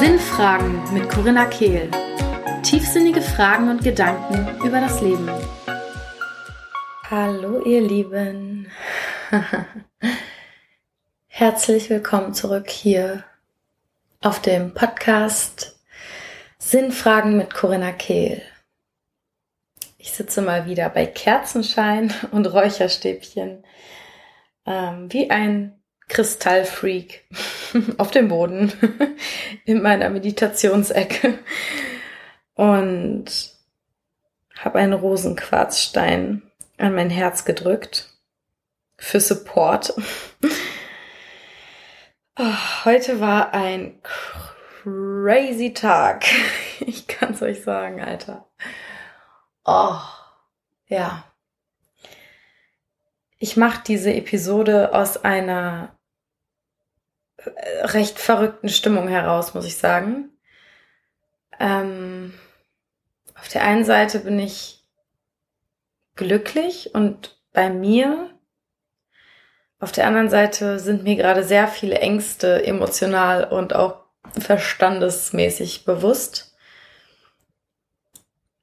Sinnfragen mit Corinna Kehl. Tiefsinnige Fragen und Gedanken über das Leben. Hallo ihr Lieben. Herzlich willkommen zurück hier auf dem Podcast Sinnfragen mit Corinna Kehl. Ich sitze mal wieder bei Kerzenschein und Räucherstäbchen ähm, wie ein Kristallfreak auf dem Boden in meiner Meditationsecke und habe einen Rosenquarzstein an mein Herz gedrückt für Support. Oh, heute war ein crazy Tag. Ich kann es euch sagen, Alter. Oh, ja. Ich mache diese Episode aus einer äh, recht verrückten Stimmung heraus, muss ich sagen. Ähm, auf der einen Seite bin ich glücklich und bei mir. Auf der anderen Seite sind mir gerade sehr viele Ängste emotional und auch verstandesmäßig bewusst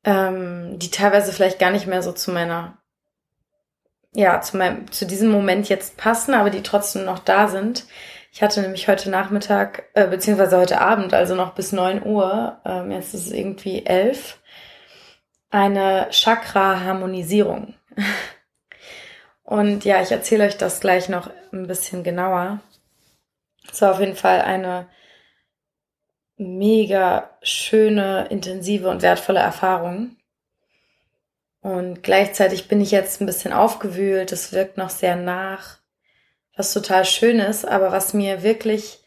ähm, die teilweise vielleicht gar nicht mehr so zu meiner, ja, zu meinem, zu diesem Moment jetzt passen, aber die trotzdem noch da sind. Ich hatte nämlich heute Nachmittag, äh, beziehungsweise heute Abend, also noch bis neun Uhr, ähm, jetzt ist es irgendwie elf, eine Chakra-Harmonisierung. Und ja, ich erzähle euch das gleich noch ein bisschen genauer. Es war auf jeden Fall eine mega schöne, intensive und wertvolle Erfahrung. Und gleichzeitig bin ich jetzt ein bisschen aufgewühlt. Es wirkt noch sehr nach, was total schön ist, aber was mir wirklich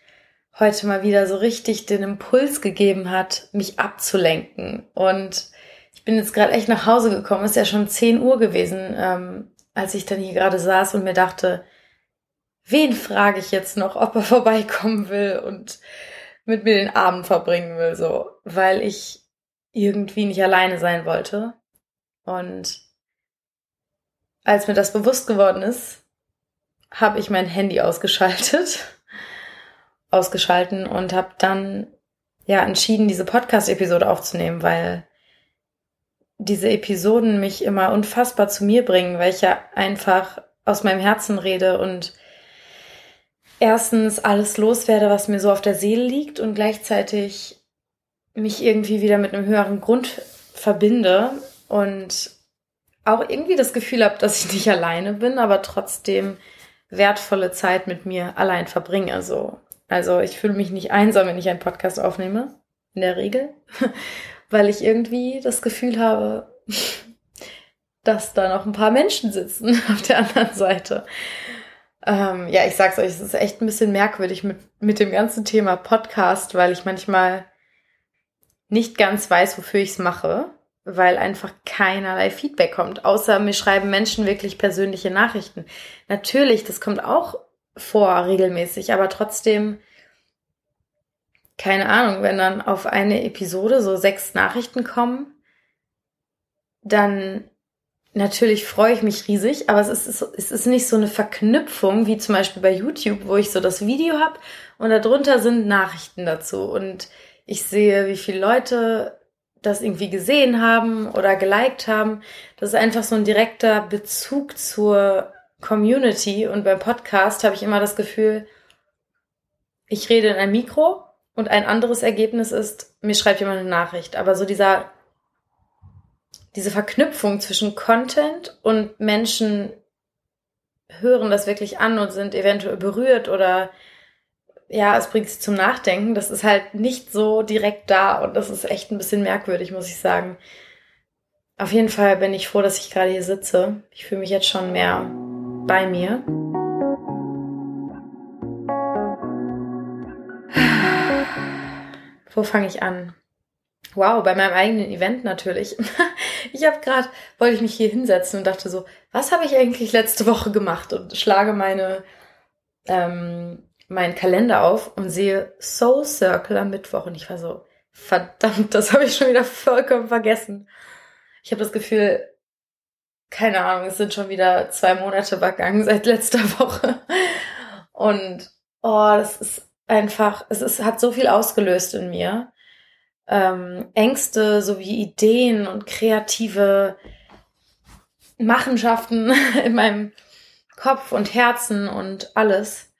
heute mal wieder so richtig den Impuls gegeben hat, mich abzulenken. Und ich bin jetzt gerade echt nach Hause gekommen. Ist ja schon 10 Uhr gewesen, ähm, als ich dann hier gerade saß und mir dachte, wen frage ich jetzt noch, ob er vorbeikommen will und mit mir den Abend verbringen will, so, weil ich irgendwie nicht alleine sein wollte. Und als mir das bewusst geworden ist, habe ich mein Handy ausgeschaltet, ausgeschalten und habe dann ja entschieden, diese Podcast-Episode aufzunehmen, weil diese Episoden mich immer unfassbar zu mir bringen, weil ich ja einfach aus meinem Herzen rede und erstens alles loswerde, was mir so auf der Seele liegt und gleichzeitig mich irgendwie wieder mit einem höheren Grund verbinde und auch irgendwie das Gefühl habe, dass ich nicht alleine bin, aber trotzdem wertvolle Zeit mit mir allein verbringe. So. Also ich fühle mich nicht einsam, wenn ich einen Podcast aufnehme, in der Regel, weil ich irgendwie das Gefühl habe, dass da noch ein paar Menschen sitzen auf der anderen Seite. Ähm, ja, ich sag's euch, es ist echt ein bisschen merkwürdig mit, mit dem ganzen Thema Podcast, weil ich manchmal nicht ganz weiß, wofür ich's mache, weil einfach keinerlei Feedback kommt, außer mir schreiben Menschen wirklich persönliche Nachrichten. Natürlich, das kommt auch vor regelmäßig, aber trotzdem, keine Ahnung, wenn dann auf eine Episode so sechs Nachrichten kommen, dann natürlich freue ich mich riesig, aber es ist, es ist nicht so eine Verknüpfung wie zum Beispiel bei YouTube, wo ich so das Video habe und darunter sind Nachrichten dazu und ich sehe, wie viele Leute das irgendwie gesehen haben oder geliked haben. Das ist einfach so ein direkter Bezug zur Community und beim Podcast habe ich immer das Gefühl, ich rede in ein Mikro und ein anderes Ergebnis ist, mir schreibt jemand eine Nachricht. Aber so dieser diese Verknüpfung zwischen Content und Menschen hören das wirklich an und sind eventuell berührt oder ja, es bringt sie zum Nachdenken. Das ist halt nicht so direkt da und das ist echt ein bisschen merkwürdig, muss ich sagen. Auf jeden Fall bin ich froh, dass ich gerade hier sitze. Ich fühle mich jetzt schon mehr bei mir. Wo fange ich an? Wow, bei meinem eigenen Event natürlich. Ich habe gerade, wollte ich mich hier hinsetzen und dachte so, was habe ich eigentlich letzte Woche gemacht? Und schlage meine, ähm, meinen Kalender auf und sehe Soul Circle am Mittwoch. Und ich war so, verdammt, das habe ich schon wieder vollkommen vergessen. Ich habe das Gefühl, keine Ahnung, es sind schon wieder zwei Monate vergangen seit letzter Woche. Und oh, das ist einfach, es ist, hat so viel ausgelöst in mir. Ähm, Ängste sowie Ideen und kreative Machenschaften in meinem Kopf und Herzen und alles.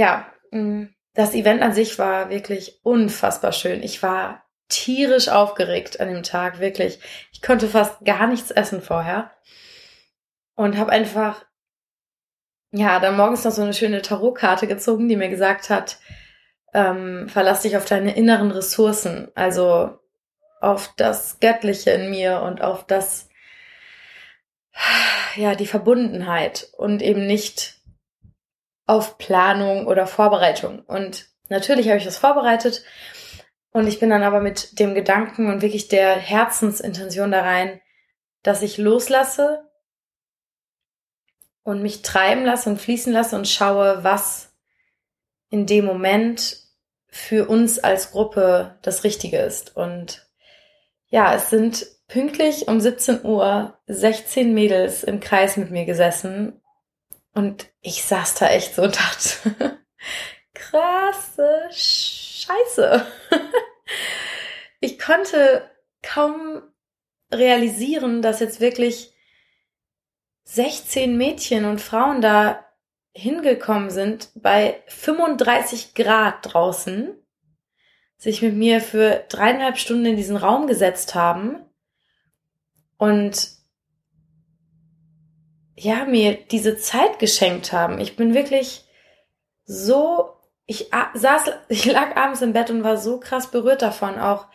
Ja, mm, das Event an sich war wirklich unfassbar schön. Ich war tierisch aufgeregt an dem Tag, wirklich. Ich konnte fast gar nichts essen vorher und habe einfach ja, dann morgens noch so eine schöne Tarotkarte gezogen, die mir gesagt hat, ähm, verlass dich auf deine inneren Ressourcen, also auf das Göttliche in mir und auf das, ja, die Verbundenheit und eben nicht auf Planung oder Vorbereitung. Und natürlich habe ich das vorbereitet und ich bin dann aber mit dem Gedanken und wirklich der Herzensintention da rein, dass ich loslasse und mich treiben lasse und fließen lasse und schaue, was in dem Moment für uns als Gruppe das Richtige ist. Und ja, es sind pünktlich um 17 Uhr 16 Mädels im Kreis mit mir gesessen und ich saß da echt so und dachte, krasse Scheiße. ich konnte kaum realisieren, dass jetzt wirklich 16 Mädchen und Frauen da hingekommen sind bei 35 Grad draußen, sich mit mir für dreieinhalb Stunden in diesen Raum gesetzt haben und ja, mir diese Zeit geschenkt haben. Ich bin wirklich so, ich saß, ich lag abends im Bett und war so krass berührt davon, auch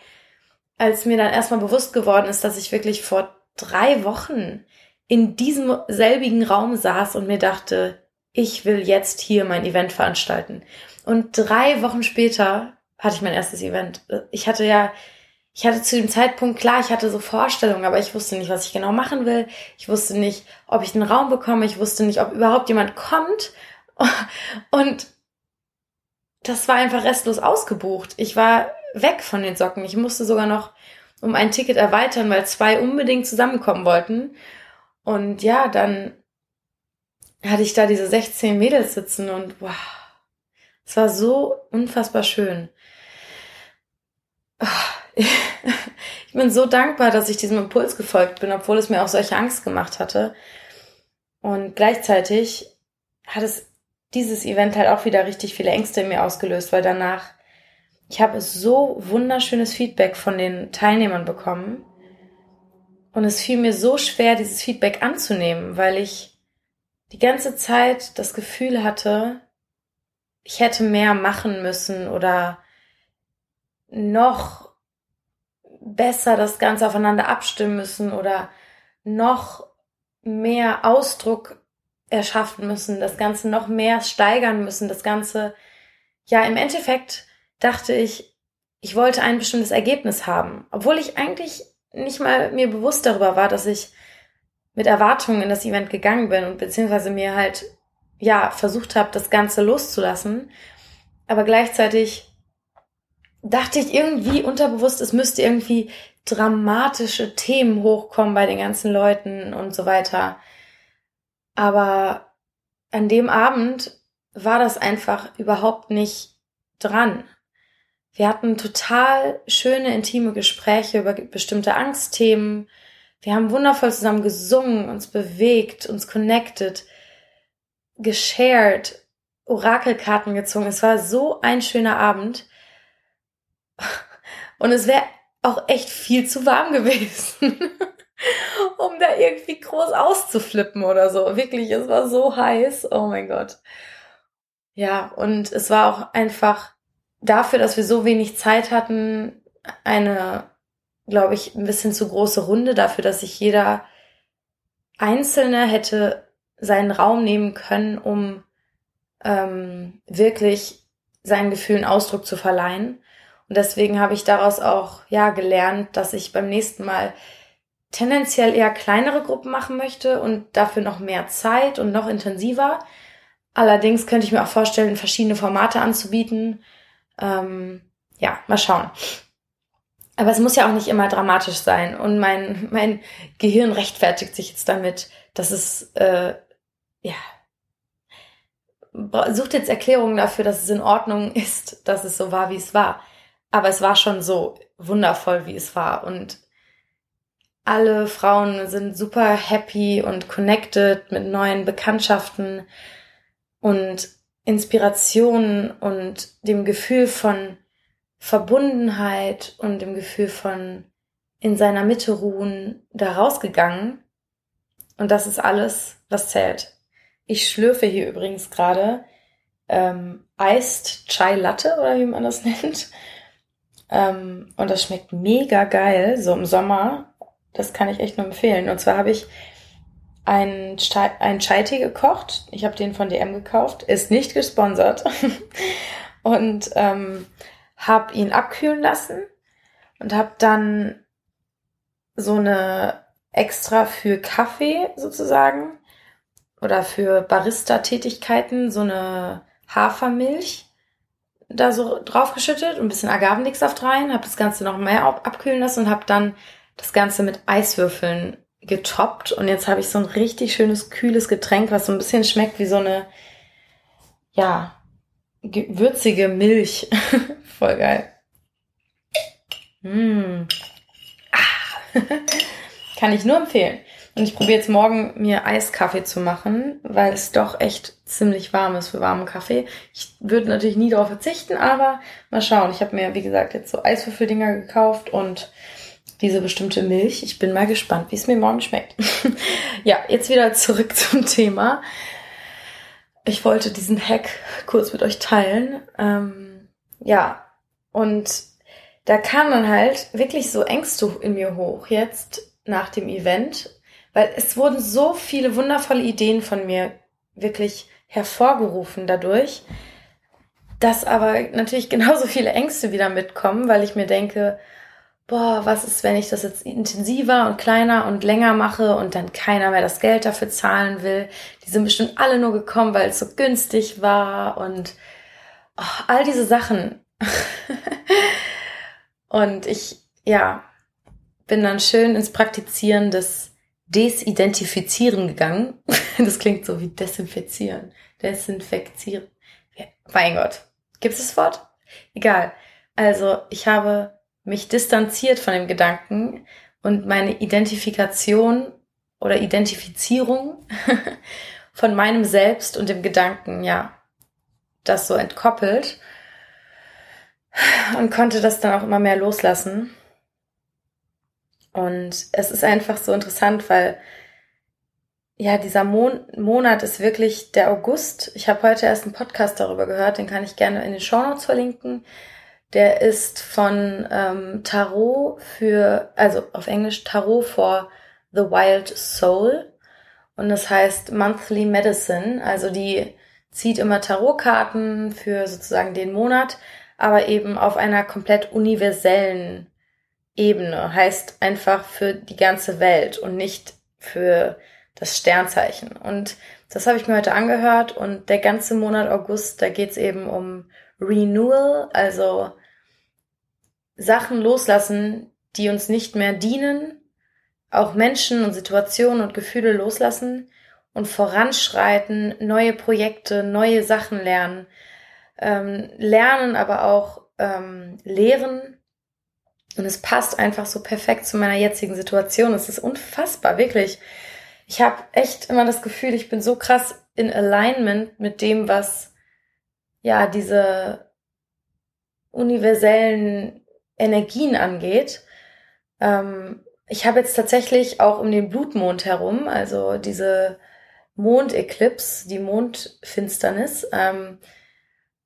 als mir dann erstmal bewusst geworden ist, dass ich wirklich vor drei Wochen in diesem selbigen Raum saß und mir dachte, ich will jetzt hier mein Event veranstalten. Und drei Wochen später hatte ich mein erstes Event. Ich hatte ja, ich hatte zu dem Zeitpunkt, klar, ich hatte so Vorstellungen, aber ich wusste nicht, was ich genau machen will. Ich wusste nicht, ob ich den Raum bekomme. Ich wusste nicht, ob überhaupt jemand kommt. Und das war einfach restlos ausgebucht. Ich war weg von den Socken. Ich musste sogar noch um ein Ticket erweitern, weil zwei unbedingt zusammenkommen wollten. Und ja, dann hatte ich da diese 16 Mädels sitzen und wow, es war so unfassbar schön. Ich bin so dankbar, dass ich diesem Impuls gefolgt bin, obwohl es mir auch solche Angst gemacht hatte. Und gleichzeitig hat es dieses Event halt auch wieder richtig viele Ängste in mir ausgelöst, weil danach ich habe so wunderschönes Feedback von den Teilnehmern bekommen und es fiel mir so schwer, dieses Feedback anzunehmen, weil ich die ganze Zeit das Gefühl hatte, ich hätte mehr machen müssen oder noch besser das Ganze aufeinander abstimmen müssen oder noch mehr Ausdruck erschaffen müssen, das Ganze noch mehr steigern müssen, das Ganze, ja, im Endeffekt dachte ich, ich wollte ein bestimmtes Ergebnis haben, obwohl ich eigentlich nicht mal mir bewusst darüber war, dass ich mit Erwartungen in das Event gegangen bin und beziehungsweise mir halt, ja, versucht habe, das Ganze loszulassen. Aber gleichzeitig dachte ich irgendwie unterbewusst, es müsste irgendwie dramatische Themen hochkommen bei den ganzen Leuten und so weiter. Aber an dem Abend war das einfach überhaupt nicht dran. Wir hatten total schöne, intime Gespräche über bestimmte Angstthemen. Wir haben wundervoll zusammen gesungen, uns bewegt, uns connected, geshared, Orakelkarten gezogen. Es war so ein schöner Abend. Und es wäre auch echt viel zu warm gewesen, um da irgendwie groß auszuflippen oder so. Wirklich, es war so heiß. Oh mein Gott. Ja, und es war auch einfach dafür, dass wir so wenig Zeit hatten, eine, glaube ich, ein bisschen zu große Runde dafür, dass sich jeder Einzelne hätte seinen Raum nehmen können, um ähm, wirklich seinen Gefühlen Ausdruck zu verleihen. Und deswegen habe ich daraus auch ja gelernt, dass ich beim nächsten Mal tendenziell eher kleinere Gruppen machen möchte und dafür noch mehr Zeit und noch intensiver. Allerdings könnte ich mir auch vorstellen, verschiedene Formate anzubieten, ähm, ja, mal schauen. Aber es muss ja auch nicht immer dramatisch sein. Und mein, mein Gehirn rechtfertigt sich jetzt damit, dass es, äh, ja, sucht jetzt Erklärungen dafür, dass es in Ordnung ist, dass es so war, wie es war. Aber es war schon so wundervoll, wie es war. Und alle Frauen sind super happy und connected mit neuen Bekanntschaften und Inspirationen und dem Gefühl von Verbundenheit und dem Gefühl von in seiner Mitte ruhen da rausgegangen. Und das ist alles, was zählt. Ich schlürfe hier übrigens gerade ähm, Iced Chai Latte oder wie man das nennt. Ähm, und das schmeckt mega geil, so im Sommer. Das kann ich echt nur empfehlen. Und zwar habe ich einen Chai, Tee gekocht. Ich habe den von DM gekauft. Ist nicht gesponsert. und ähm, habe ihn abkühlen lassen und habe dann so eine extra für Kaffee sozusagen oder für Barista-Tätigkeiten so eine Hafermilch da so draufgeschüttet und ein bisschen Agavendicksaft rein, habe das Ganze noch mehr abkühlen lassen und habe dann das Ganze mit Eiswürfeln getoppt und jetzt habe ich so ein richtig schönes kühles Getränk, was so ein bisschen schmeckt wie so eine ja, würzige Milch. Voll geil. Mmh. Ah. Kann ich nur empfehlen. Und ich probiere jetzt morgen mir Eiskaffee zu machen, weil es doch echt ziemlich warm ist für warmen Kaffee. Ich würde natürlich nie darauf verzichten, aber mal schauen. Ich habe mir, wie gesagt, jetzt so Eiswürfeldinger gekauft und diese bestimmte Milch. Ich bin mal gespannt, wie es mir morgen schmeckt. ja, jetzt wieder zurück zum Thema. Ich wollte diesen Hack kurz mit euch teilen. Ähm, ja, und da kamen dann halt wirklich so Ängste in mir hoch jetzt nach dem Event, weil es wurden so viele wundervolle Ideen von mir wirklich hervorgerufen dadurch, dass aber natürlich genauso viele Ängste wieder mitkommen, weil ich mir denke, boah, was ist, wenn ich das jetzt intensiver und kleiner und länger mache und dann keiner mehr das Geld dafür zahlen will? Die sind bestimmt alle nur gekommen, weil es so günstig war und oh, all diese Sachen. und ich, ja, bin dann schön ins Praktizieren des Desidentifizieren gegangen. Das klingt so wie desinfizieren. Desinfektieren. mein Gott. Gibt es das Wort? Egal. Also, ich habe mich distanziert von dem Gedanken und meine Identifikation oder Identifizierung von meinem Selbst und dem Gedanken, ja, das so entkoppelt und konnte das dann auch immer mehr loslassen. Und es ist einfach so interessant, weil ja, dieser Mon Monat ist wirklich der August. Ich habe heute erst einen Podcast darüber gehört, den kann ich gerne in den Show Notes verlinken. Der ist von ähm, Tarot für, also auf Englisch Tarot for the Wild Soul. Und das heißt Monthly Medicine. Also die zieht immer Tarotkarten für sozusagen den Monat, aber eben auf einer komplett universellen Ebene, heißt einfach für die ganze Welt und nicht für das Sternzeichen. Und das habe ich mir heute angehört und der ganze Monat August, da geht es eben um Renewal, also Sachen loslassen, die uns nicht mehr dienen, auch Menschen und Situationen und Gefühle loslassen und voranschreiten, neue Projekte, neue Sachen lernen, ähm, lernen, aber auch ähm, lehren und es passt einfach so perfekt zu meiner jetzigen Situation. Es ist unfassbar, wirklich. Ich habe echt immer das Gefühl, ich bin so krass in Alignment mit dem, was ja diese universellen Energien angeht. Ähm, ich habe jetzt tatsächlich auch um den Blutmond herum, also diese Mondeklips, die Mondfinsternis, ähm,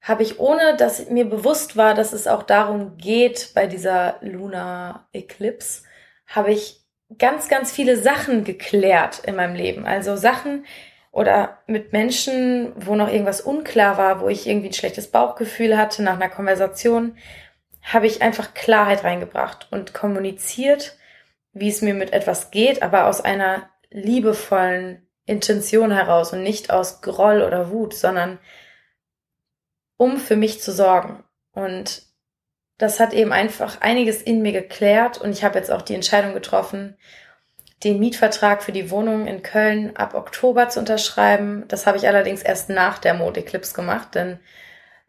habe ich, ohne dass mir bewusst war, dass es auch darum geht bei dieser Luna Eclipse, habe ich ganz, ganz viele Sachen geklärt in meinem Leben. Also Sachen oder mit Menschen, wo noch irgendwas unklar war, wo ich irgendwie ein schlechtes Bauchgefühl hatte nach einer Konversation, habe ich einfach Klarheit reingebracht und kommuniziert, wie es mir mit etwas geht, aber aus einer liebevollen Intention heraus und nicht aus Groll oder Wut, sondern um für mich zu sorgen. Und das hat eben einfach einiges in mir geklärt und ich habe jetzt auch die Entscheidung getroffen, den Mietvertrag für die Wohnung in Köln ab Oktober zu unterschreiben. Das habe ich allerdings erst nach der Mondeclipse gemacht, denn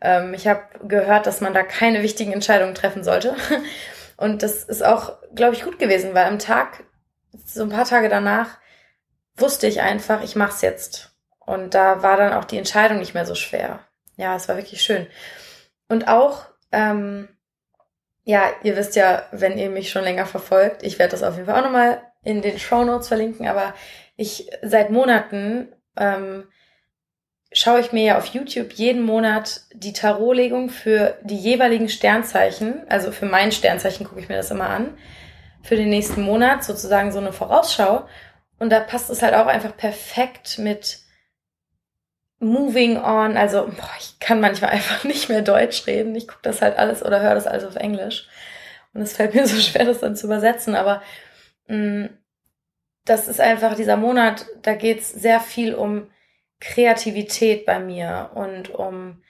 ähm, ich habe gehört, dass man da keine wichtigen Entscheidungen treffen sollte. Und das ist auch, glaube ich, gut gewesen, weil am Tag, so ein paar Tage danach, wusste ich einfach, ich mach's jetzt. Und da war dann auch die Entscheidung nicht mehr so schwer. Ja, es war wirklich schön. Und auch, ähm, ja, ihr wisst ja, wenn ihr mich schon länger verfolgt, ich werde das auf jeden Fall auch nochmal in den Show Notes verlinken, aber ich seit Monaten ähm, schaue ich mir ja auf YouTube jeden Monat die Tarotlegung für die jeweiligen Sternzeichen, also für mein Sternzeichen gucke ich mir das immer an, für den nächsten Monat sozusagen so eine Vorausschau. Und da passt es halt auch einfach perfekt mit Moving on. Also boah, ich kann manchmal einfach nicht mehr Deutsch reden. Ich gucke das halt alles oder höre das alles auf Englisch. Und es fällt mir so schwer, das dann zu übersetzen. Aber mh, mm, das ist einfach dieser Monat, da geht's sehr viel um Kreativität bei mir und um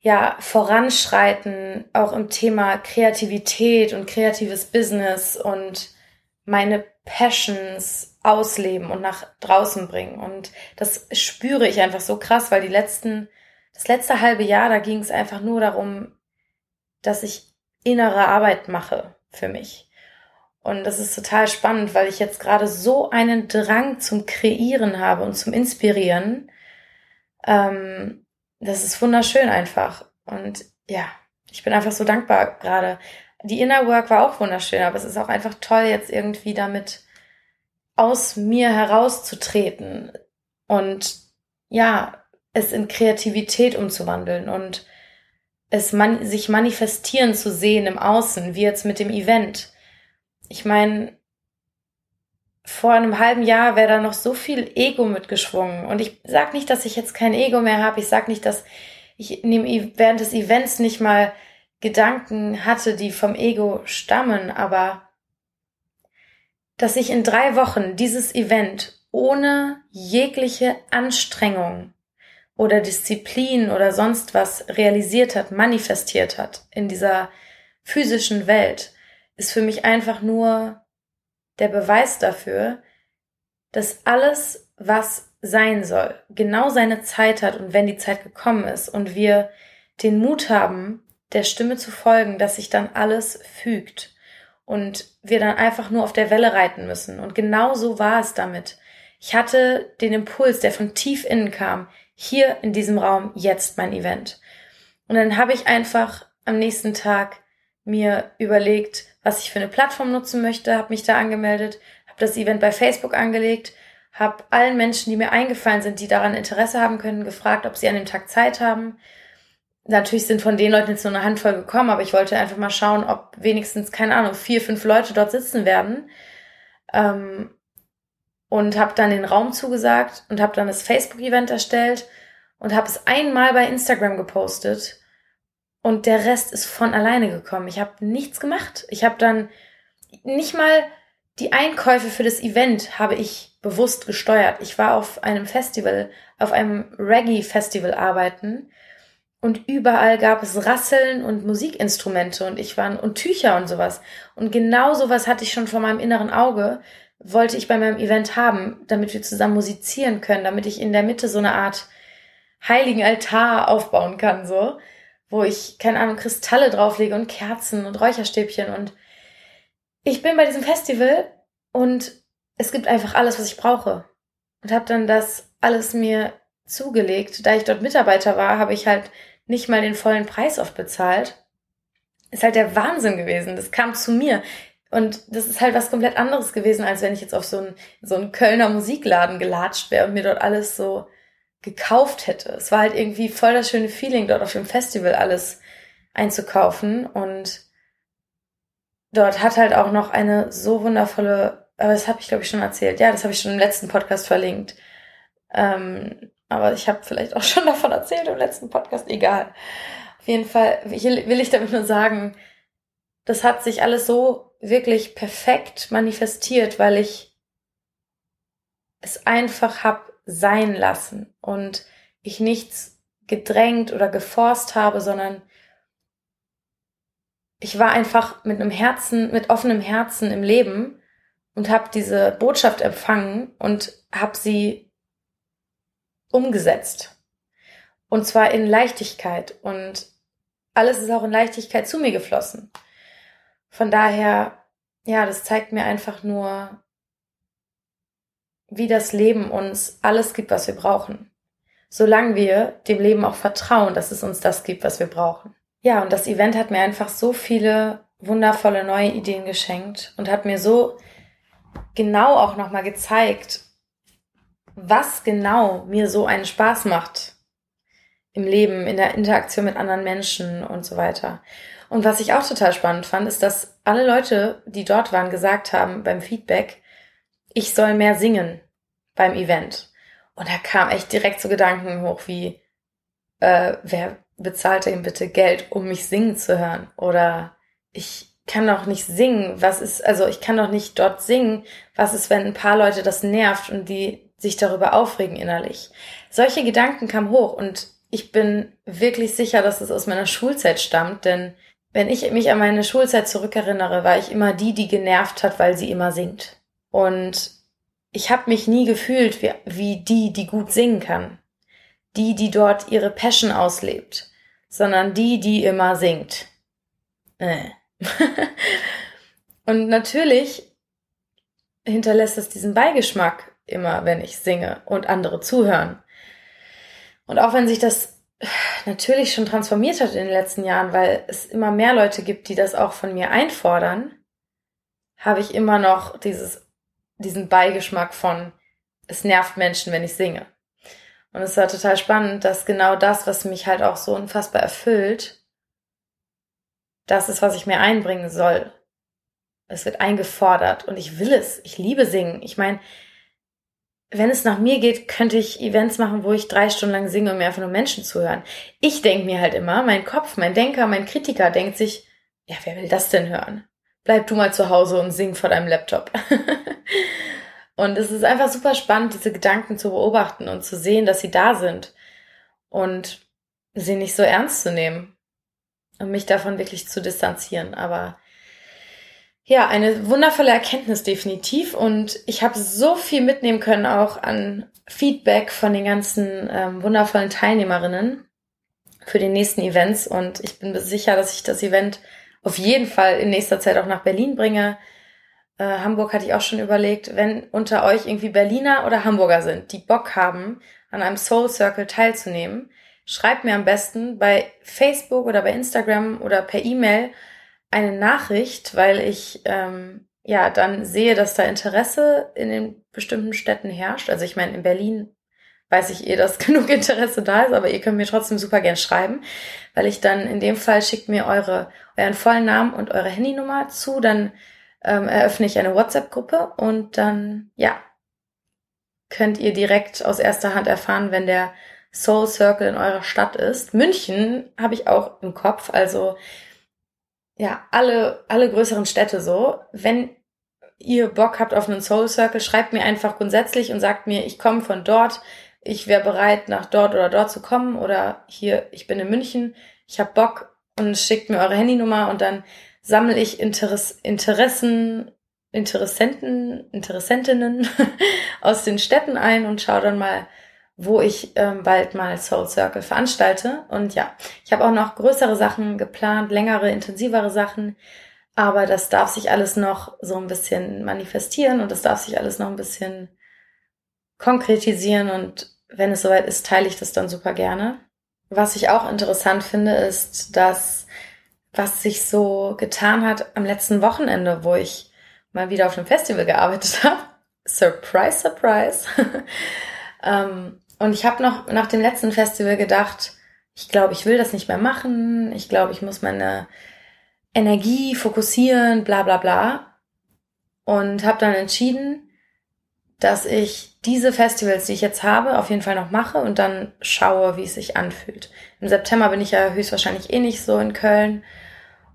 ja, voranschreiten, auch im Thema Kreativität und kreatives Business und meine Passions ausleben und nach draußen bringen. Und das spüre ich einfach so krass, weil die letzten, das letzte halbe Jahr, da ging es einfach nur darum, dass ich innere Arbeit mache für mich. Und das ist total spannend, weil ich jetzt gerade so einen Drang zum Kreieren habe und zum Inspirieren. Ähm, das ist wunderschön einfach. Und ja, ich bin einfach so dankbar gerade. Die Inner Work war auch wunderschön, aber es ist auch einfach toll, jetzt irgendwie damit aus mir herauszutreten und ja, es in Kreativität umzuwandeln und es man sich manifestieren zu sehen im Außen, wie jetzt mit dem Event ich meine, vor einem halben Jahr wäre da noch so viel Ego mitgeschwungen. Und ich sag nicht, dass ich jetzt kein Ego mehr habe. Ich sag nicht, dass ich während des Events nicht mal Gedanken hatte, die vom Ego stammen, aber dass ich in drei Wochen dieses Event ohne jegliche Anstrengung oder Disziplin oder sonst was realisiert hat, manifestiert hat in dieser physischen Welt, ist für mich einfach nur der Beweis dafür, dass alles, was sein soll, genau seine Zeit hat und wenn die Zeit gekommen ist und wir den Mut haben, der Stimme zu folgen, dass sich dann alles fügt und wir dann einfach nur auf der Welle reiten müssen. Und genau so war es damit. Ich hatte den Impuls, der von tief innen kam, hier in diesem Raum jetzt mein Event. Und dann habe ich einfach am nächsten Tag mir überlegt, was ich für eine Plattform nutzen möchte, habe mich da angemeldet, habe das Event bei Facebook angelegt, habe allen Menschen, die mir eingefallen sind, die daran Interesse haben können, gefragt, ob sie an dem Tag Zeit haben. Natürlich sind von den Leuten jetzt nur eine Handvoll gekommen, aber ich wollte einfach mal schauen, ob wenigstens, keine Ahnung, vier, fünf Leute dort sitzen werden. Ähm, und habe dann den Raum zugesagt und habe dann das Facebook-Event erstellt und habe es einmal bei Instagram gepostet und der Rest ist von alleine gekommen. Ich habe nichts gemacht. Ich habe dann nicht mal die Einkäufe für das Event habe ich bewusst gesteuert. Ich war auf einem Festival, auf einem Reggae-Festival arbeiten und überall gab es Rasseln und Musikinstrumente und ich war und Tücher und sowas. Und genau sowas hatte ich schon vor meinem inneren Auge, wollte ich bei meinem Event haben, damit wir zusammen musizieren können, damit ich in der Mitte so eine Art heiligen Altar aufbauen kann, so wo ich, keine Ahnung, Kristalle drauflege und Kerzen und Räucherstäbchen und ich bin bei diesem Festival und es gibt einfach alles, was ich brauche. Und habe dann das alles mir zugelegt. Da ich dort Mitarbeiter war, habe ich halt nicht mal den vollen Preis oft bezahlt. Ist halt der Wahnsinn gewesen. Das kam zu mir. Und das ist halt was komplett anderes gewesen, als wenn ich jetzt auf so einen, so einen Kölner Musikladen gelatscht wäre und mir dort alles so gekauft hätte. Es war halt irgendwie voll das schöne Feeling, dort auf dem Festival alles einzukaufen. Und dort hat halt auch noch eine so wundervolle, aber das habe ich glaube ich schon erzählt. Ja, das habe ich schon im letzten Podcast verlinkt. Ähm, aber ich habe vielleicht auch schon davon erzählt im letzten Podcast. Egal. Auf jeden Fall will ich damit nur sagen, das hat sich alles so wirklich perfekt manifestiert, weil ich es einfach hab sein lassen und ich nichts gedrängt oder geforst habe, sondern ich war einfach mit einem Herzen, mit offenem Herzen im Leben und habe diese Botschaft empfangen und habe sie umgesetzt. Und zwar in Leichtigkeit. Und alles ist auch in Leichtigkeit zu mir geflossen. Von daher, ja, das zeigt mir einfach nur, wie das Leben uns alles gibt, was wir brauchen. Solange wir dem Leben auch vertrauen, dass es uns das gibt, was wir brauchen. Ja, und das Event hat mir einfach so viele wundervolle neue Ideen geschenkt und hat mir so genau auch nochmal gezeigt, was genau mir so einen Spaß macht im Leben, in der Interaktion mit anderen Menschen und so weiter. Und was ich auch total spannend fand, ist, dass alle Leute, die dort waren, gesagt haben beim Feedback, ich soll mehr singen beim Event. Und da kam echt direkt so Gedanken hoch wie, äh, wer bezahlte ihm bitte Geld, um mich singen zu hören? Oder ich kann doch nicht singen. Was ist, also ich kann doch nicht dort singen. Was ist, wenn ein paar Leute das nervt und die sich darüber aufregen innerlich? Solche Gedanken kamen hoch und ich bin wirklich sicher, dass es aus meiner Schulzeit stammt, denn wenn ich mich an meine Schulzeit zurückerinnere, war ich immer die, die genervt hat, weil sie immer singt. Und ich habe mich nie gefühlt wie, wie die, die gut singen kann. Die, die dort ihre Passion auslebt, sondern die, die immer singt. Äh. und natürlich hinterlässt es diesen Beigeschmack immer, wenn ich singe und andere zuhören. Und auch wenn sich das natürlich schon transformiert hat in den letzten Jahren, weil es immer mehr Leute gibt, die das auch von mir einfordern, habe ich immer noch dieses, diesen Beigeschmack von, es nervt Menschen, wenn ich singe. Und es war total spannend, dass genau das, was mich halt auch so unfassbar erfüllt, das ist, was ich mir einbringen soll. Es wird eingefordert und ich will es. Ich liebe singen. Ich meine, wenn es nach mir geht, könnte ich Events machen, wo ich drei Stunden lang singe, um mir einfach nur Menschen zuhören. Ich denke mir halt immer, mein Kopf, mein Denker, mein Kritiker denkt sich, ja, wer will das denn hören? Bleib du mal zu Hause und sing vor deinem Laptop. und es ist einfach super spannend, diese Gedanken zu beobachten und zu sehen, dass sie da sind und sie nicht so ernst zu nehmen und mich davon wirklich zu distanzieren. Aber ja, eine wundervolle Erkenntnis definitiv. Und ich habe so viel mitnehmen können auch an Feedback von den ganzen ähm, wundervollen Teilnehmerinnen für die nächsten Events. Und ich bin sicher, dass ich das Event auf jeden Fall in nächster Zeit auch nach Berlin bringe. Äh, Hamburg hatte ich auch schon überlegt, wenn unter euch irgendwie Berliner oder Hamburger sind, die Bock haben, an einem Soul Circle teilzunehmen, schreibt mir am besten bei Facebook oder bei Instagram oder per E-Mail eine Nachricht, weil ich ähm, ja dann sehe, dass da Interesse in den bestimmten Städten herrscht. Also ich meine, in Berlin weiß ich eh, dass genug Interesse da ist, aber ihr könnt mir trotzdem super gern schreiben, weil ich dann in dem Fall schickt mir eure euren vollen Namen und eure Handynummer zu, dann ähm, eröffne ich eine WhatsApp-Gruppe und dann ja könnt ihr direkt aus erster Hand erfahren, wenn der Soul Circle in eurer Stadt ist. München habe ich auch im Kopf, also ja, alle, alle größeren Städte so. Wenn ihr Bock habt auf einen Soul Circle, schreibt mir einfach grundsätzlich und sagt mir, ich komme von dort, ich wäre bereit, nach dort oder dort zu kommen oder hier, ich bin in München, ich habe Bock und schickt mir eure Handynummer und dann sammle ich Interess Interessen, Interessenten, Interessentinnen aus den Städten ein und schaue dann mal, wo ich ähm, bald mal Soul Circle veranstalte. Und ja, ich habe auch noch größere Sachen geplant, längere, intensivere Sachen. Aber das darf sich alles noch so ein bisschen manifestieren und das darf sich alles noch ein bisschen konkretisieren. Und wenn es soweit ist, teile ich das dann super gerne. Was ich auch interessant finde, ist, dass was sich so getan hat am letzten Wochenende, wo ich mal wieder auf einem Festival gearbeitet habe. Surprise, surprise. ähm, und ich habe noch nach dem letzten Festival gedacht, ich glaube, ich will das nicht mehr machen. Ich glaube, ich muss meine Energie fokussieren, bla bla bla. Und habe dann entschieden, dass ich diese Festivals, die ich jetzt habe, auf jeden Fall noch mache und dann schaue, wie es sich anfühlt. Im September bin ich ja höchstwahrscheinlich eh nicht so in Köln.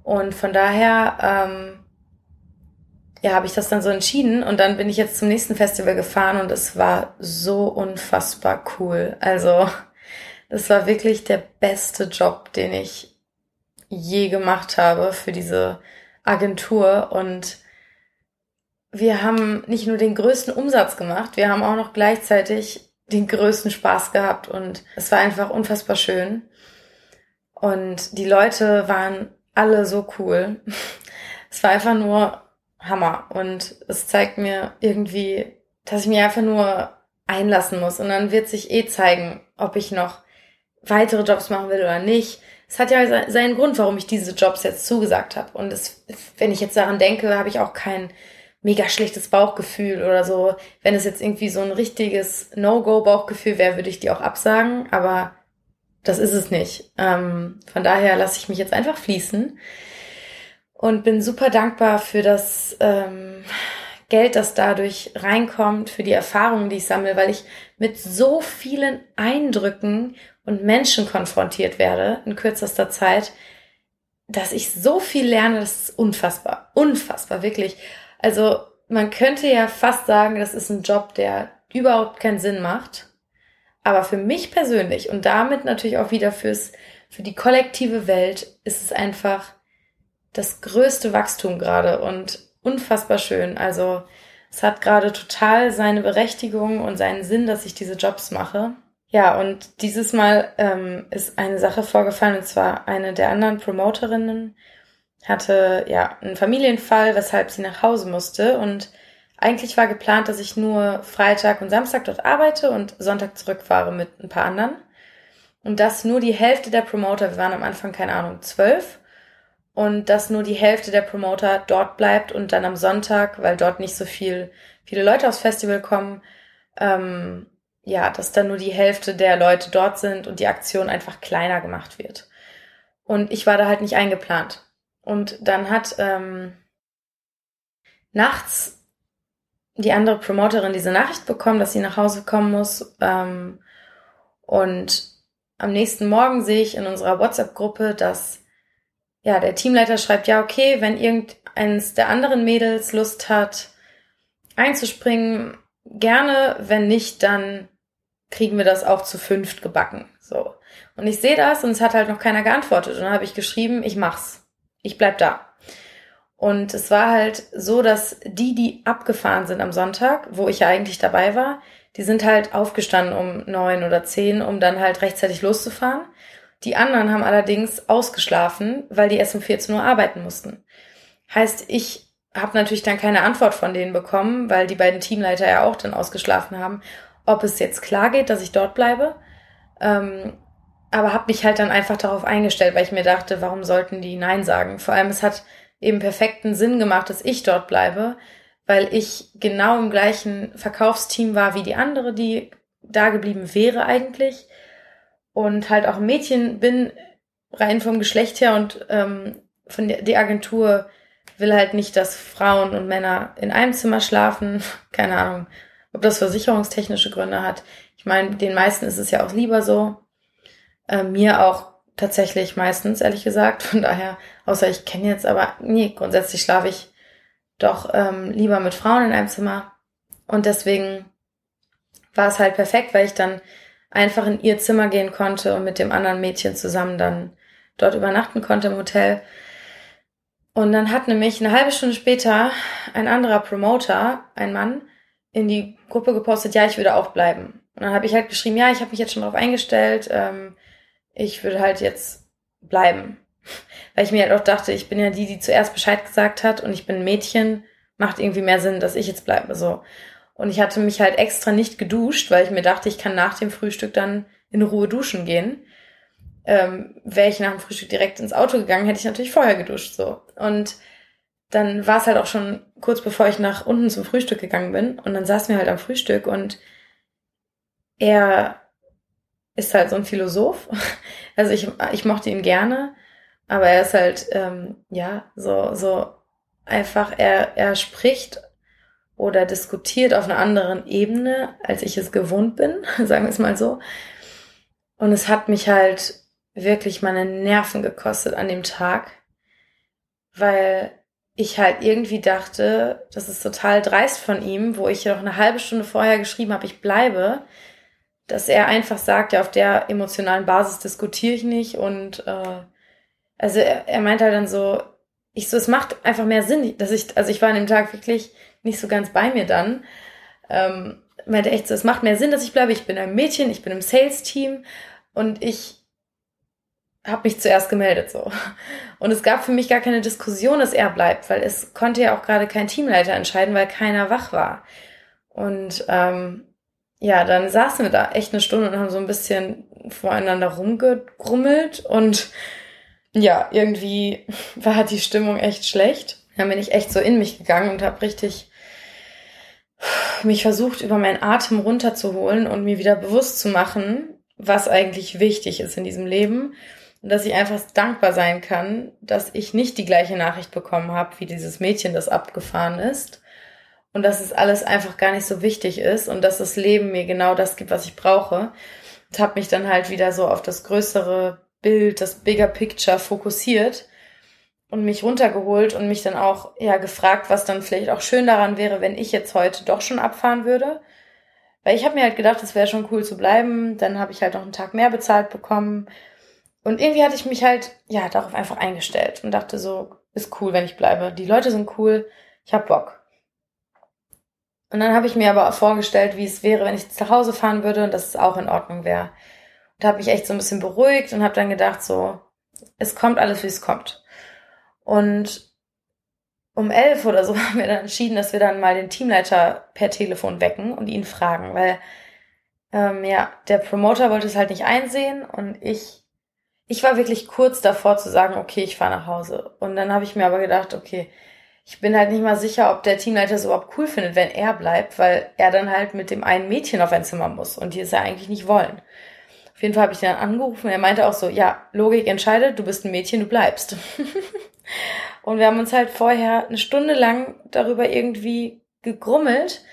Und von daher ähm, ja, habe ich das dann so entschieden und dann bin ich jetzt zum nächsten Festival gefahren und es war so unfassbar cool. Also, das war wirklich der beste Job, den ich je gemacht habe für diese Agentur und wir haben nicht nur den größten Umsatz gemacht, wir haben auch noch gleichzeitig den größten Spaß gehabt und es war einfach unfassbar schön. Und die Leute waren alle so cool. Es war einfach nur Hammer und es zeigt mir irgendwie, dass ich mir einfach nur einlassen muss und dann wird sich eh zeigen, ob ich noch weitere Jobs machen will oder nicht. Es hat ja seinen Grund, warum ich diese Jobs jetzt zugesagt habe. Und es, wenn ich jetzt daran denke, habe ich auch kein mega schlechtes Bauchgefühl oder so. Wenn es jetzt irgendwie so ein richtiges No-Go-Bauchgefühl wäre, würde ich die auch absagen. Aber das ist es nicht. Ähm, von daher lasse ich mich jetzt einfach fließen und bin super dankbar für das ähm, Geld, das dadurch reinkommt, für die Erfahrungen, die ich sammle, weil ich mit so vielen Eindrücken und Menschen konfrontiert werde in kürzester Zeit, dass ich so viel lerne, das ist unfassbar, unfassbar, wirklich. Also man könnte ja fast sagen, das ist ein Job, der überhaupt keinen Sinn macht. Aber für mich persönlich und damit natürlich auch wieder fürs, für die kollektive Welt ist es einfach das größte Wachstum gerade und unfassbar schön. Also es hat gerade total seine Berechtigung und seinen Sinn, dass ich diese Jobs mache. Ja, und dieses Mal ähm, ist eine Sache vorgefallen, und zwar eine der anderen Promoterinnen hatte ja einen Familienfall, weshalb sie nach Hause musste und eigentlich war geplant, dass ich nur Freitag und Samstag dort arbeite und Sonntag zurückfahre mit ein paar anderen. Und dass nur die Hälfte der Promoter, wir waren am Anfang, keine Ahnung, zwölf, und dass nur die Hälfte der Promoter dort bleibt und dann am Sonntag, weil dort nicht so viel, viele Leute aufs Festival kommen, ähm, ja, dass dann nur die Hälfte der Leute dort sind und die Aktion einfach kleiner gemacht wird. Und ich war da halt nicht eingeplant. Und dann hat ähm, nachts die andere Promoterin diese Nachricht bekommen, dass sie nach Hause kommen muss. Ähm, und am nächsten Morgen sehe ich in unserer WhatsApp-Gruppe, dass ja der Teamleiter schreibt, ja, okay, wenn irgendeins der anderen Mädels Lust hat, einzuspringen, gerne, wenn nicht, dann kriegen wir das auch zu fünft gebacken. So. Und ich sehe das und es hat halt noch keiner geantwortet. Und dann habe ich geschrieben, ich mach's. Ich bleib da. Und es war halt so, dass die, die abgefahren sind am Sonntag, wo ich ja eigentlich dabei war, die sind halt aufgestanden um neun oder zehn, um dann halt rechtzeitig loszufahren. Die anderen haben allerdings ausgeschlafen, weil die erst um 14 Uhr arbeiten mussten. Heißt, ich habe natürlich dann keine Antwort von denen bekommen, weil die beiden Teamleiter ja auch dann ausgeschlafen haben, ob es jetzt klar geht, dass ich dort bleibe. Ähm, aber habe mich halt dann einfach darauf eingestellt, weil ich mir dachte, warum sollten die Nein sagen? Vor allem, es hat eben perfekten Sinn gemacht, dass ich dort bleibe, weil ich genau im gleichen Verkaufsteam war wie die andere, die da geblieben wäre eigentlich. Und halt auch ein Mädchen bin, rein vom Geschlecht her und ähm, von der die Agentur will halt nicht, dass Frauen und Männer in einem Zimmer schlafen. Keine Ahnung, ob das versicherungstechnische Gründe hat. Ich meine, den meisten ist es ja auch lieber so. Äh, mir auch tatsächlich meistens, ehrlich gesagt. Von daher, außer ich kenne jetzt, aber nee, grundsätzlich schlafe ich doch ähm, lieber mit Frauen in einem Zimmer. Und deswegen war es halt perfekt, weil ich dann einfach in ihr Zimmer gehen konnte und mit dem anderen Mädchen zusammen dann dort übernachten konnte im Hotel. Und dann hat nämlich eine halbe Stunde später ein anderer Promoter, ein Mann, in die Gruppe gepostet, ja, ich würde auch bleiben. Und dann habe ich halt geschrieben, ja, ich habe mich jetzt schon darauf eingestellt, ähm, ich würde halt jetzt bleiben. Weil ich mir halt auch dachte, ich bin ja die, die zuerst Bescheid gesagt hat und ich bin ein Mädchen, macht irgendwie mehr Sinn, dass ich jetzt bleibe. So. Und ich hatte mich halt extra nicht geduscht, weil ich mir dachte, ich kann nach dem Frühstück dann in Ruhe duschen gehen. Ähm, Wäre ich nach dem Frühstück direkt ins Auto gegangen, hätte ich natürlich vorher geduscht. So. Und dann war es halt auch schon kurz bevor ich nach unten zum Frühstück gegangen bin. Und dann saßen wir halt am Frühstück und er ist halt so ein Philosoph. Also ich, ich mochte ihn gerne, aber er ist halt, ähm, ja, so, so einfach, er, er spricht oder diskutiert auf einer anderen Ebene, als ich es gewohnt bin, sagen wir es mal so. Und es hat mich halt wirklich meine Nerven gekostet an dem Tag, weil ich halt irgendwie dachte, das ist total dreist von ihm, wo ich noch eine halbe Stunde vorher geschrieben habe, ich bleibe, dass er einfach sagt, ja, auf der emotionalen Basis diskutiere ich nicht und äh, also er, er meint halt dann so, ich so, es macht einfach mehr Sinn, dass ich, also ich war an dem Tag wirklich nicht so ganz bei mir dann. Ähm, meinte echt so, es macht mehr Sinn, dass ich bleibe. Ich bin ein Mädchen, ich bin im Sales-Team und ich habe mich zuerst gemeldet so. Und es gab für mich gar keine Diskussion, dass er bleibt, weil es konnte ja auch gerade kein Teamleiter entscheiden, weil keiner wach war. Und ähm, ja, dann saßen wir da echt eine Stunde und haben so ein bisschen voreinander rumgegrummelt und ja, irgendwie war die Stimmung echt schlecht. Dann bin ich echt so in mich gegangen und habe richtig mich versucht, über meinen Atem runterzuholen und mir wieder bewusst zu machen, was eigentlich wichtig ist in diesem Leben. Und dass ich einfach dankbar sein kann, dass ich nicht die gleiche Nachricht bekommen habe, wie dieses Mädchen, das abgefahren ist. Und dass es alles einfach gar nicht so wichtig ist und dass das Leben mir genau das gibt, was ich brauche. Und habe mich dann halt wieder so auf das größere Bild, das Bigger Picture fokussiert und mich runtergeholt und mich dann auch ja gefragt, was dann vielleicht auch schön daran wäre, wenn ich jetzt heute doch schon abfahren würde. Weil ich habe mir halt gedacht, es wäre schon cool zu bleiben. Dann habe ich halt noch einen Tag mehr bezahlt bekommen. Und irgendwie hatte ich mich halt ja darauf einfach eingestellt und dachte so, ist cool, wenn ich bleibe. Die Leute sind cool, ich hab Bock. Und dann habe ich mir aber vorgestellt, wie es wäre, wenn ich jetzt nach Hause fahren würde und dass es auch in Ordnung wäre. Und habe mich echt so ein bisschen beruhigt und habe dann gedacht, so, es kommt alles, wie es kommt. Und um elf oder so haben wir dann entschieden, dass wir dann mal den Teamleiter per Telefon wecken und ihn fragen, weil ähm, ja, der Promoter wollte es halt nicht einsehen und ich, ich war wirklich kurz davor zu sagen, okay, ich fahre nach Hause. Und dann habe ich mir aber gedacht, okay, ich bin halt nicht mal sicher, ob der Teamleiter es überhaupt cool findet, wenn er bleibt, weil er dann halt mit dem einen Mädchen auf ein Zimmer muss und die es ja eigentlich nicht wollen. Auf jeden Fall habe ich den dann angerufen. Er meinte auch so, ja, Logik entscheidet, du bist ein Mädchen, du bleibst. Und wir haben uns halt vorher eine Stunde lang darüber irgendwie gegrummelt.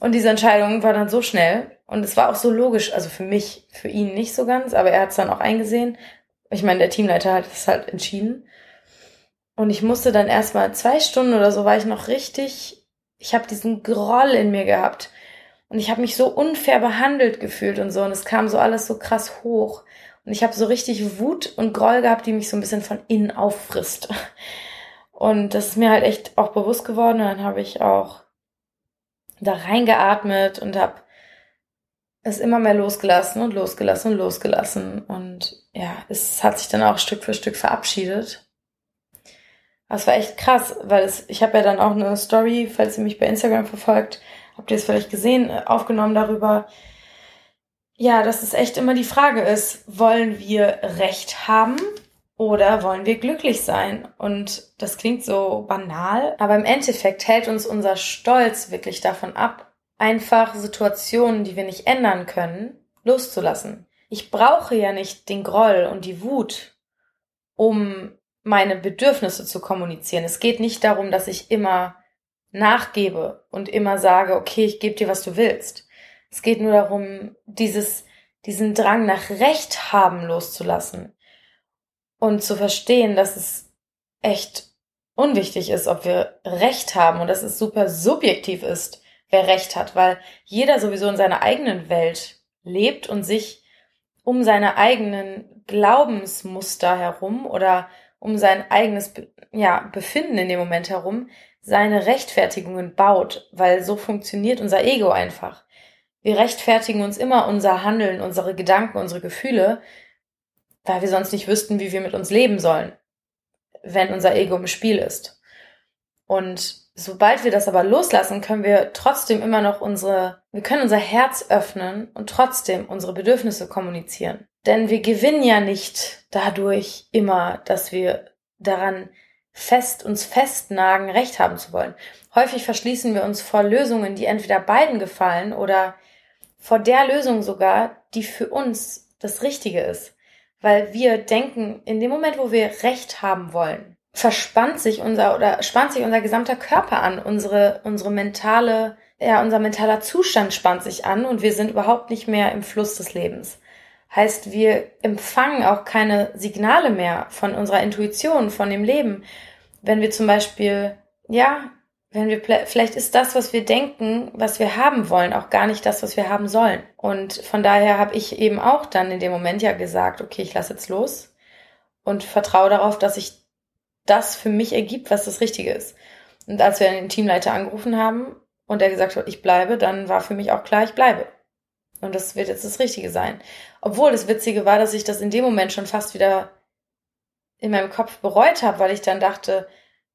Und diese Entscheidung war dann so schnell. Und es war auch so logisch, also für mich, für ihn nicht so ganz, aber er hat es dann auch eingesehen. Ich meine, der Teamleiter hat es halt entschieden. Und ich musste dann erstmal zwei Stunden oder so war ich noch richtig, ich habe diesen Groll in mir gehabt. Und ich habe mich so unfair behandelt gefühlt und so. Und es kam so alles so krass hoch. Und ich habe so richtig Wut und Groll gehabt, die mich so ein bisschen von innen auffrisst. Und das ist mir halt echt auch bewusst geworden. Und dann habe ich auch da reingeatmet und habe es immer mehr losgelassen und losgelassen und losgelassen. Und ja, es hat sich dann auch Stück für Stück verabschiedet. Das war echt krass, weil es, ich habe ja dann auch eine Story, falls ihr mich bei Instagram verfolgt, habt ihr es vielleicht gesehen, aufgenommen darüber, ja, dass es echt immer die Frage ist, wollen wir Recht haben oder wollen wir glücklich sein? Und das klingt so banal, aber im Endeffekt hält uns unser Stolz wirklich davon ab, einfach Situationen, die wir nicht ändern können, loszulassen. Ich brauche ja nicht den Groll und die Wut, um meine Bedürfnisse zu kommunizieren. Es geht nicht darum, dass ich immer nachgebe und immer sage, okay, ich gebe dir, was du willst. Es geht nur darum, dieses, diesen Drang nach Recht haben loszulassen und zu verstehen, dass es echt unwichtig ist, ob wir Recht haben und dass es super subjektiv ist, wer Recht hat, weil jeder sowieso in seiner eigenen Welt lebt und sich um seine eigenen Glaubensmuster herum oder um sein eigenes ja, Befinden in dem Moment herum seine Rechtfertigungen baut, weil so funktioniert unser Ego einfach. Wir rechtfertigen uns immer unser Handeln, unsere Gedanken, unsere Gefühle, weil wir sonst nicht wüssten, wie wir mit uns leben sollen, wenn unser Ego im Spiel ist. Und sobald wir das aber loslassen, können wir trotzdem immer noch unsere, wir können unser Herz öffnen und trotzdem unsere Bedürfnisse kommunizieren. Denn wir gewinnen ja nicht dadurch immer, dass wir daran fest uns festnagen, Recht haben zu wollen. Häufig verschließen wir uns vor Lösungen, die entweder beiden gefallen oder vor der Lösung sogar, die für uns das Richtige ist. Weil wir denken, in dem Moment, wo wir Recht haben wollen, verspannt sich unser oder spannt sich unser gesamter Körper an, unsere, unsere mentale, ja, unser mentaler Zustand spannt sich an und wir sind überhaupt nicht mehr im Fluss des Lebens. Heißt, wir empfangen auch keine Signale mehr von unserer Intuition, von dem Leben. Wenn wir zum Beispiel, ja, wenn wir vielleicht ist das, was wir denken, was wir haben wollen, auch gar nicht das, was wir haben sollen. Und von daher habe ich eben auch dann in dem Moment ja gesagt, okay, ich lasse jetzt los und vertraue darauf, dass sich das für mich ergibt, was das Richtige ist. Und als wir den Teamleiter angerufen haben und er gesagt hat, ich bleibe, dann war für mich auch klar, ich bleibe. Und das wird jetzt das Richtige sein. Obwohl das Witzige war, dass ich das in dem Moment schon fast wieder in meinem Kopf bereut habe, weil ich dann dachte,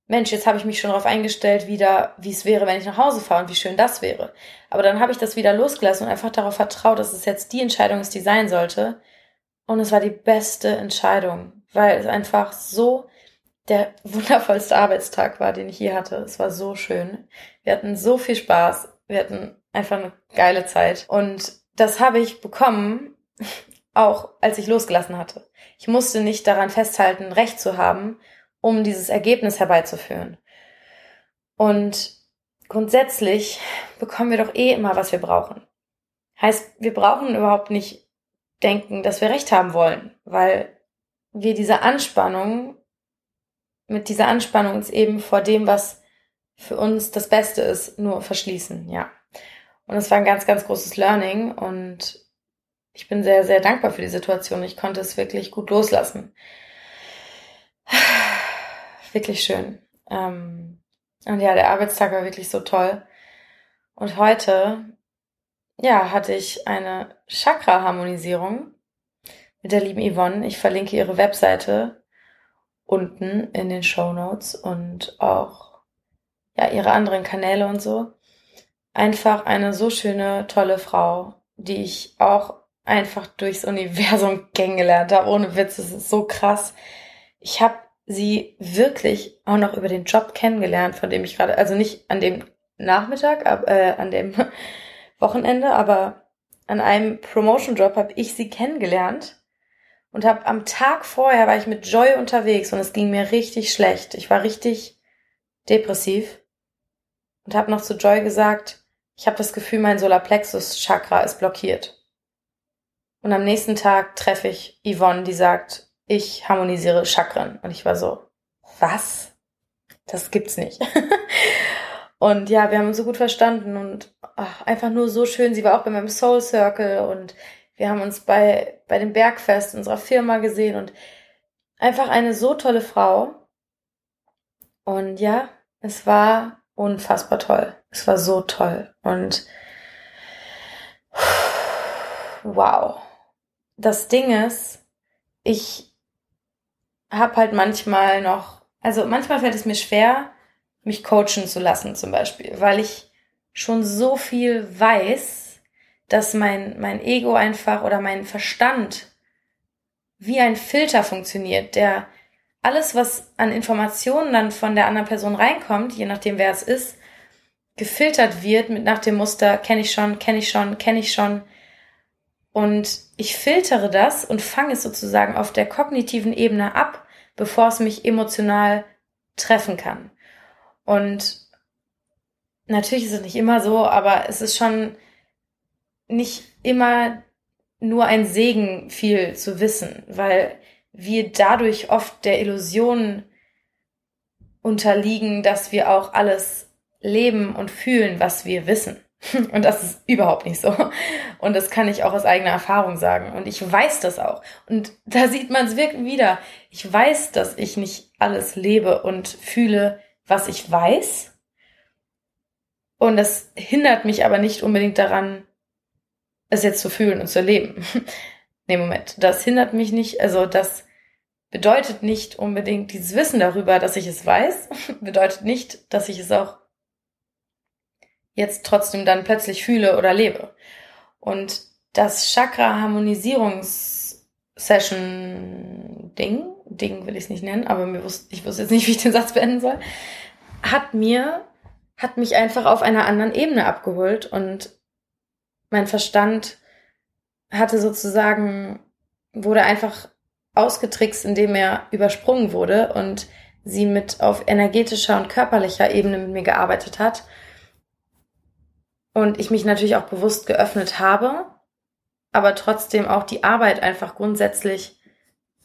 Mensch, jetzt habe ich mich schon darauf eingestellt, wieder, wie es wäre, wenn ich nach Hause fahre und wie schön das wäre. Aber dann habe ich das wieder losgelassen und einfach darauf vertraut, dass es jetzt die Entscheidung ist, die sein sollte. Und es war die beste Entscheidung, weil es einfach so der wundervollste Arbeitstag war, den ich je hatte. Es war so schön. Wir hatten so viel Spaß. Wir hatten einfach eine geile Zeit. Und das habe ich bekommen, auch als ich losgelassen hatte. Ich musste nicht daran festhalten, Recht zu haben, um dieses Ergebnis herbeizuführen. Und grundsätzlich bekommen wir doch eh immer, was wir brauchen. Heißt, wir brauchen überhaupt nicht denken, dass wir Recht haben wollen, weil wir diese Anspannung, mit dieser Anspannung uns eben vor dem, was für uns das Beste ist, nur verschließen, ja. Und es war ein ganz, ganz großes Learning und ich bin sehr, sehr dankbar für die Situation. Ich konnte es wirklich gut loslassen. Wirklich schön. Ähm, und ja, der Arbeitstag war wirklich so toll. Und heute, ja, hatte ich eine Chakra-Harmonisierung mit der lieben Yvonne. Ich verlinke ihre Webseite unten in den Show Notes und auch ja ihre anderen Kanäle und so einfach eine so schöne, tolle Frau, die ich auch einfach durchs Universum kennengelernt habe. Ohne Witz, es ist so krass. Ich habe sie wirklich auch noch über den Job kennengelernt, von dem ich gerade, also nicht an dem Nachmittag, ab, äh, an dem Wochenende, aber an einem Promotion-Job habe ich sie kennengelernt und habe am Tag vorher war ich mit Joy unterwegs und es ging mir richtig schlecht. Ich war richtig depressiv und habe noch zu Joy gesagt, ich habe das Gefühl, mein Solarplexus-Chakra ist blockiert. Und am nächsten Tag treffe ich Yvonne, die sagt, ich harmonisiere Chakren. Und ich war so, was? Das gibt's nicht. und ja, wir haben uns so gut verstanden und ach, einfach nur so schön. Sie war auch bei meinem Soul Circle und wir haben uns bei, bei dem Bergfest unserer Firma gesehen und einfach eine so tolle Frau. Und ja, es war unfassbar toll. Es war so toll. Und wow. Das Ding ist, ich habe halt manchmal noch, also manchmal fällt es mir schwer, mich coachen zu lassen zum Beispiel, weil ich schon so viel weiß, dass mein, mein Ego einfach oder mein Verstand wie ein Filter funktioniert, der alles, was an Informationen dann von der anderen Person reinkommt, je nachdem wer es ist, gefiltert wird mit nach dem Muster, kenne ich schon, kenne ich schon, kenne ich schon. Und ich filtere das und fange es sozusagen auf der kognitiven Ebene ab, bevor es mich emotional treffen kann. Und natürlich ist es nicht immer so, aber es ist schon nicht immer nur ein Segen, viel zu wissen, weil wir dadurch oft der Illusion unterliegen, dass wir auch alles leben und fühlen, was wir wissen. Und das ist überhaupt nicht so. Und das kann ich auch aus eigener Erfahrung sagen. Und ich weiß das auch. Und da sieht man es wirklich wieder. Ich weiß, dass ich nicht alles lebe und fühle, was ich weiß. Und das hindert mich aber nicht unbedingt daran, es jetzt zu fühlen und zu erleben. nee, Moment. Das hindert mich nicht, also das bedeutet nicht unbedingt dieses Wissen darüber, dass ich es weiß, bedeutet nicht, dass ich es auch jetzt trotzdem dann plötzlich fühle oder lebe. Und das Chakra-Harmonisierungs-Session-Ding, Ding will ich es nicht nennen, aber mir wusste, ich wusste jetzt nicht, wie ich den Satz beenden soll, hat mir, hat mich einfach auf einer anderen Ebene abgeholt und mein Verstand hatte sozusagen, wurde einfach ausgetrickst, indem er übersprungen wurde und sie mit auf energetischer und körperlicher Ebene mit mir gearbeitet hat. Und ich mich natürlich auch bewusst geöffnet habe, aber trotzdem auch die Arbeit einfach grundsätzlich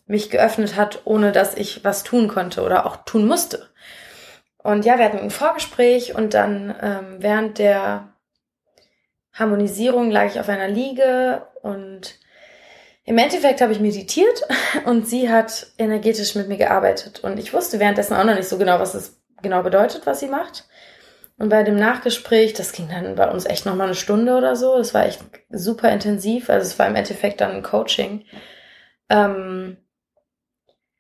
mich geöffnet hat, ohne dass ich was tun konnte oder auch tun musste. Und ja, wir hatten ein Vorgespräch und dann ähm, während der Harmonisierung lag ich auf einer Liege und im Endeffekt habe ich meditiert und sie hat energetisch mit mir gearbeitet. Und ich wusste währenddessen auch noch nicht so genau, was es genau bedeutet, was sie macht. Und bei dem Nachgespräch, das ging dann bei uns echt nochmal eine Stunde oder so. Das war echt super intensiv. Also es war im Endeffekt dann ein Coaching. Ähm,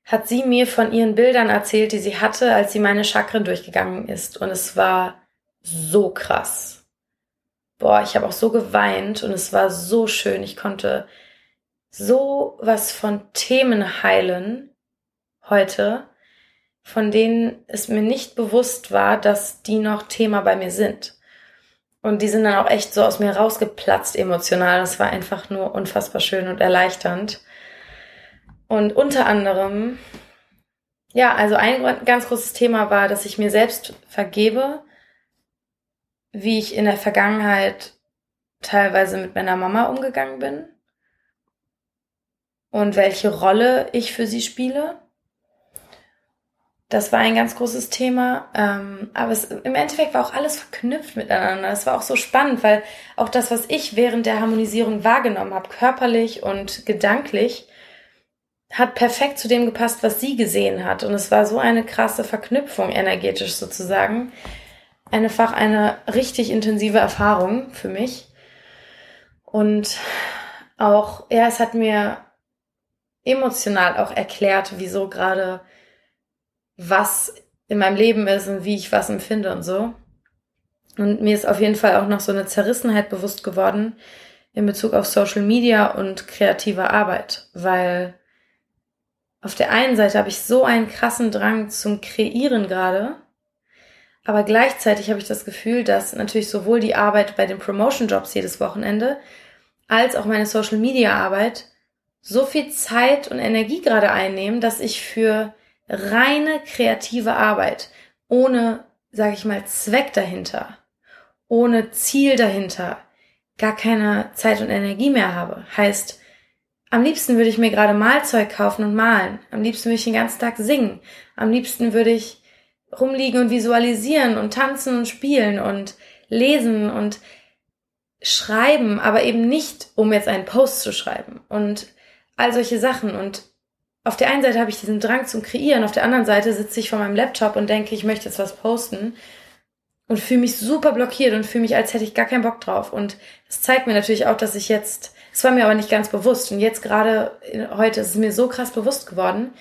hat sie mir von ihren Bildern erzählt, die sie hatte, als sie meine Chakren durchgegangen ist. Und es war so krass. Boah, ich habe auch so geweint und es war so schön. Ich konnte so was von Themen heilen heute, von denen es mir nicht bewusst war, dass die noch Thema bei mir sind. Und die sind dann auch echt so aus mir rausgeplatzt emotional. Das war einfach nur unfassbar schön und erleichternd. Und unter anderem, ja, also ein ganz großes Thema war, dass ich mir selbst vergebe, wie ich in der Vergangenheit teilweise mit meiner Mama umgegangen bin und welche Rolle ich für sie spiele. Das war ein ganz großes Thema. Ähm, aber es, im Endeffekt war auch alles verknüpft miteinander. Es war auch so spannend, weil auch das, was ich während der Harmonisierung wahrgenommen habe, körperlich und gedanklich, hat perfekt zu dem gepasst, was sie gesehen hat. Und es war so eine krasse Verknüpfung energetisch sozusagen. Einfach eine richtig intensive Erfahrung für mich. Und auch, ja, es hat mir emotional auch erklärt, wieso gerade was in meinem Leben ist und wie ich was empfinde und so. Und mir ist auf jeden Fall auch noch so eine Zerrissenheit bewusst geworden in Bezug auf Social Media und kreative Arbeit, weil auf der einen Seite habe ich so einen krassen Drang zum Kreieren gerade, aber gleichzeitig habe ich das Gefühl, dass natürlich sowohl die Arbeit bei den Promotion Jobs jedes Wochenende als auch meine Social Media Arbeit so viel Zeit und Energie gerade einnehmen, dass ich für reine kreative Arbeit ohne, sage ich mal, Zweck dahinter, ohne Ziel dahinter, gar keine Zeit und Energie mehr habe. Heißt, am liebsten würde ich mir gerade Malzeug kaufen und malen. Am liebsten würde ich den ganzen Tag singen. Am liebsten würde ich rumliegen und visualisieren und tanzen und spielen und lesen und schreiben, aber eben nicht, um jetzt einen Post zu schreiben und all solche Sachen. Und auf der einen Seite habe ich diesen Drang zum Kreieren, auf der anderen Seite sitze ich vor meinem Laptop und denke, ich möchte jetzt was posten und fühle mich super blockiert und fühle mich, als hätte ich gar keinen Bock drauf. Und das zeigt mir natürlich auch, dass ich jetzt, es war mir aber nicht ganz bewusst und jetzt gerade heute ist es mir so krass bewusst geworden,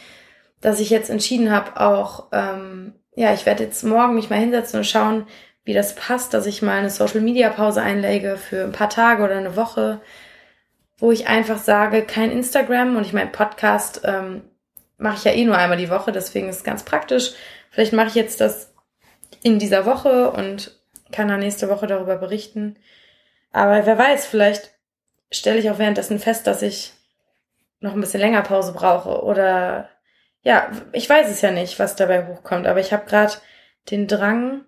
dass ich jetzt entschieden habe, auch, ähm, ja, ich werde jetzt morgen mich mal hinsetzen und schauen, wie das passt, dass ich mal eine Social Media Pause einlege für ein paar Tage oder eine Woche, wo ich einfach sage, kein Instagram und ich mein Podcast ähm, mache ich ja eh nur einmal die Woche, deswegen ist es ganz praktisch. Vielleicht mache ich jetzt das in dieser Woche und kann dann nächste Woche darüber berichten. Aber wer weiß, vielleicht stelle ich auch währenddessen fest, dass ich noch ein bisschen länger Pause brauche oder ja, ich weiß es ja nicht, was dabei hochkommt, aber ich habe gerade den Drang,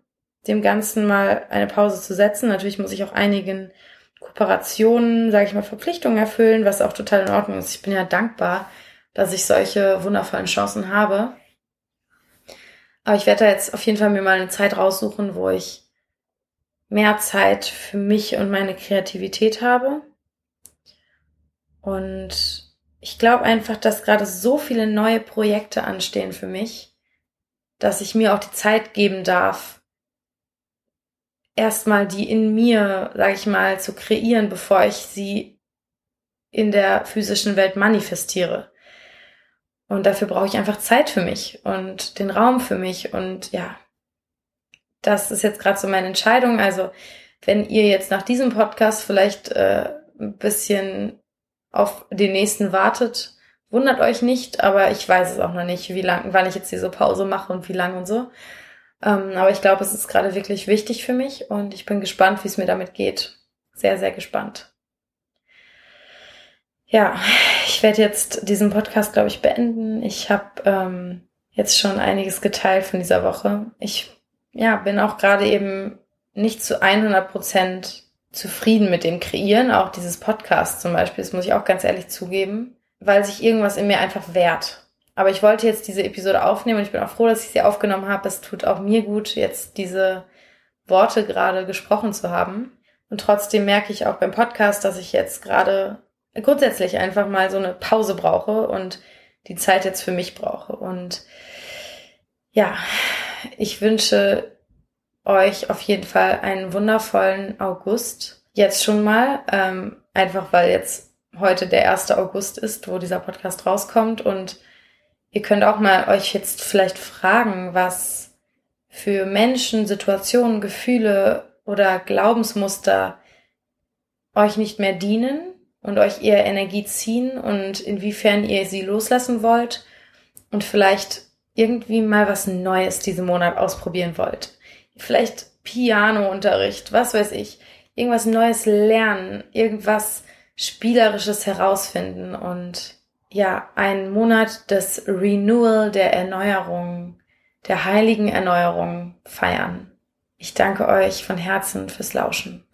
dem Ganzen mal eine Pause zu setzen. Natürlich muss ich auch einigen Kooperationen, sage ich mal, Verpflichtungen erfüllen, was auch total in Ordnung ist. Ich bin ja dankbar, dass ich solche wundervollen Chancen habe. Aber ich werde da jetzt auf jeden Fall mir mal eine Zeit raussuchen, wo ich mehr Zeit für mich und meine Kreativität habe. Und ich glaube einfach, dass gerade so viele neue Projekte anstehen für mich, dass ich mir auch die Zeit geben darf, erstmal die in mir, sag ich mal, zu kreieren, bevor ich sie in der physischen Welt manifestiere. Und dafür brauche ich einfach Zeit für mich und den Raum für mich. Und ja, das ist jetzt gerade so meine Entscheidung. Also wenn ihr jetzt nach diesem Podcast vielleicht äh, ein bisschen auf den nächsten wartet, wundert euch nicht, aber ich weiß es auch noch nicht, wie lang, wann ich jetzt diese Pause mache und wie lang und so. Ähm, aber ich glaube, es ist gerade wirklich wichtig für mich und ich bin gespannt, wie es mir damit geht. Sehr, sehr gespannt. Ja, ich werde jetzt diesen Podcast, glaube ich, beenden. Ich habe ähm, jetzt schon einiges geteilt von dieser Woche. Ich ja, bin auch gerade eben nicht zu 100 Prozent zufrieden mit dem Kreieren, auch dieses Podcast zum Beispiel, das muss ich auch ganz ehrlich zugeben, weil sich irgendwas in mir einfach wehrt. Aber ich wollte jetzt diese Episode aufnehmen und ich bin auch froh, dass ich sie aufgenommen habe. Es tut auch mir gut, jetzt diese Worte gerade gesprochen zu haben. Und trotzdem merke ich auch beim Podcast, dass ich jetzt gerade grundsätzlich einfach mal so eine Pause brauche und die Zeit jetzt für mich brauche. Und ja, ich wünsche euch auf jeden Fall einen wundervollen August. Jetzt schon mal, ähm, einfach weil jetzt heute der 1. August ist, wo dieser Podcast rauskommt und ihr könnt auch mal euch jetzt vielleicht fragen, was für Menschen, Situationen, Gefühle oder Glaubensmuster euch nicht mehr dienen und euch eher Energie ziehen und inwiefern ihr sie loslassen wollt und vielleicht irgendwie mal was Neues diesen Monat ausprobieren wollt. Vielleicht Pianounterricht, was weiß ich, irgendwas Neues lernen, irgendwas Spielerisches herausfinden und ja, einen Monat des Renewal, der Erneuerung, der heiligen Erneuerung feiern. Ich danke euch von Herzen fürs Lauschen.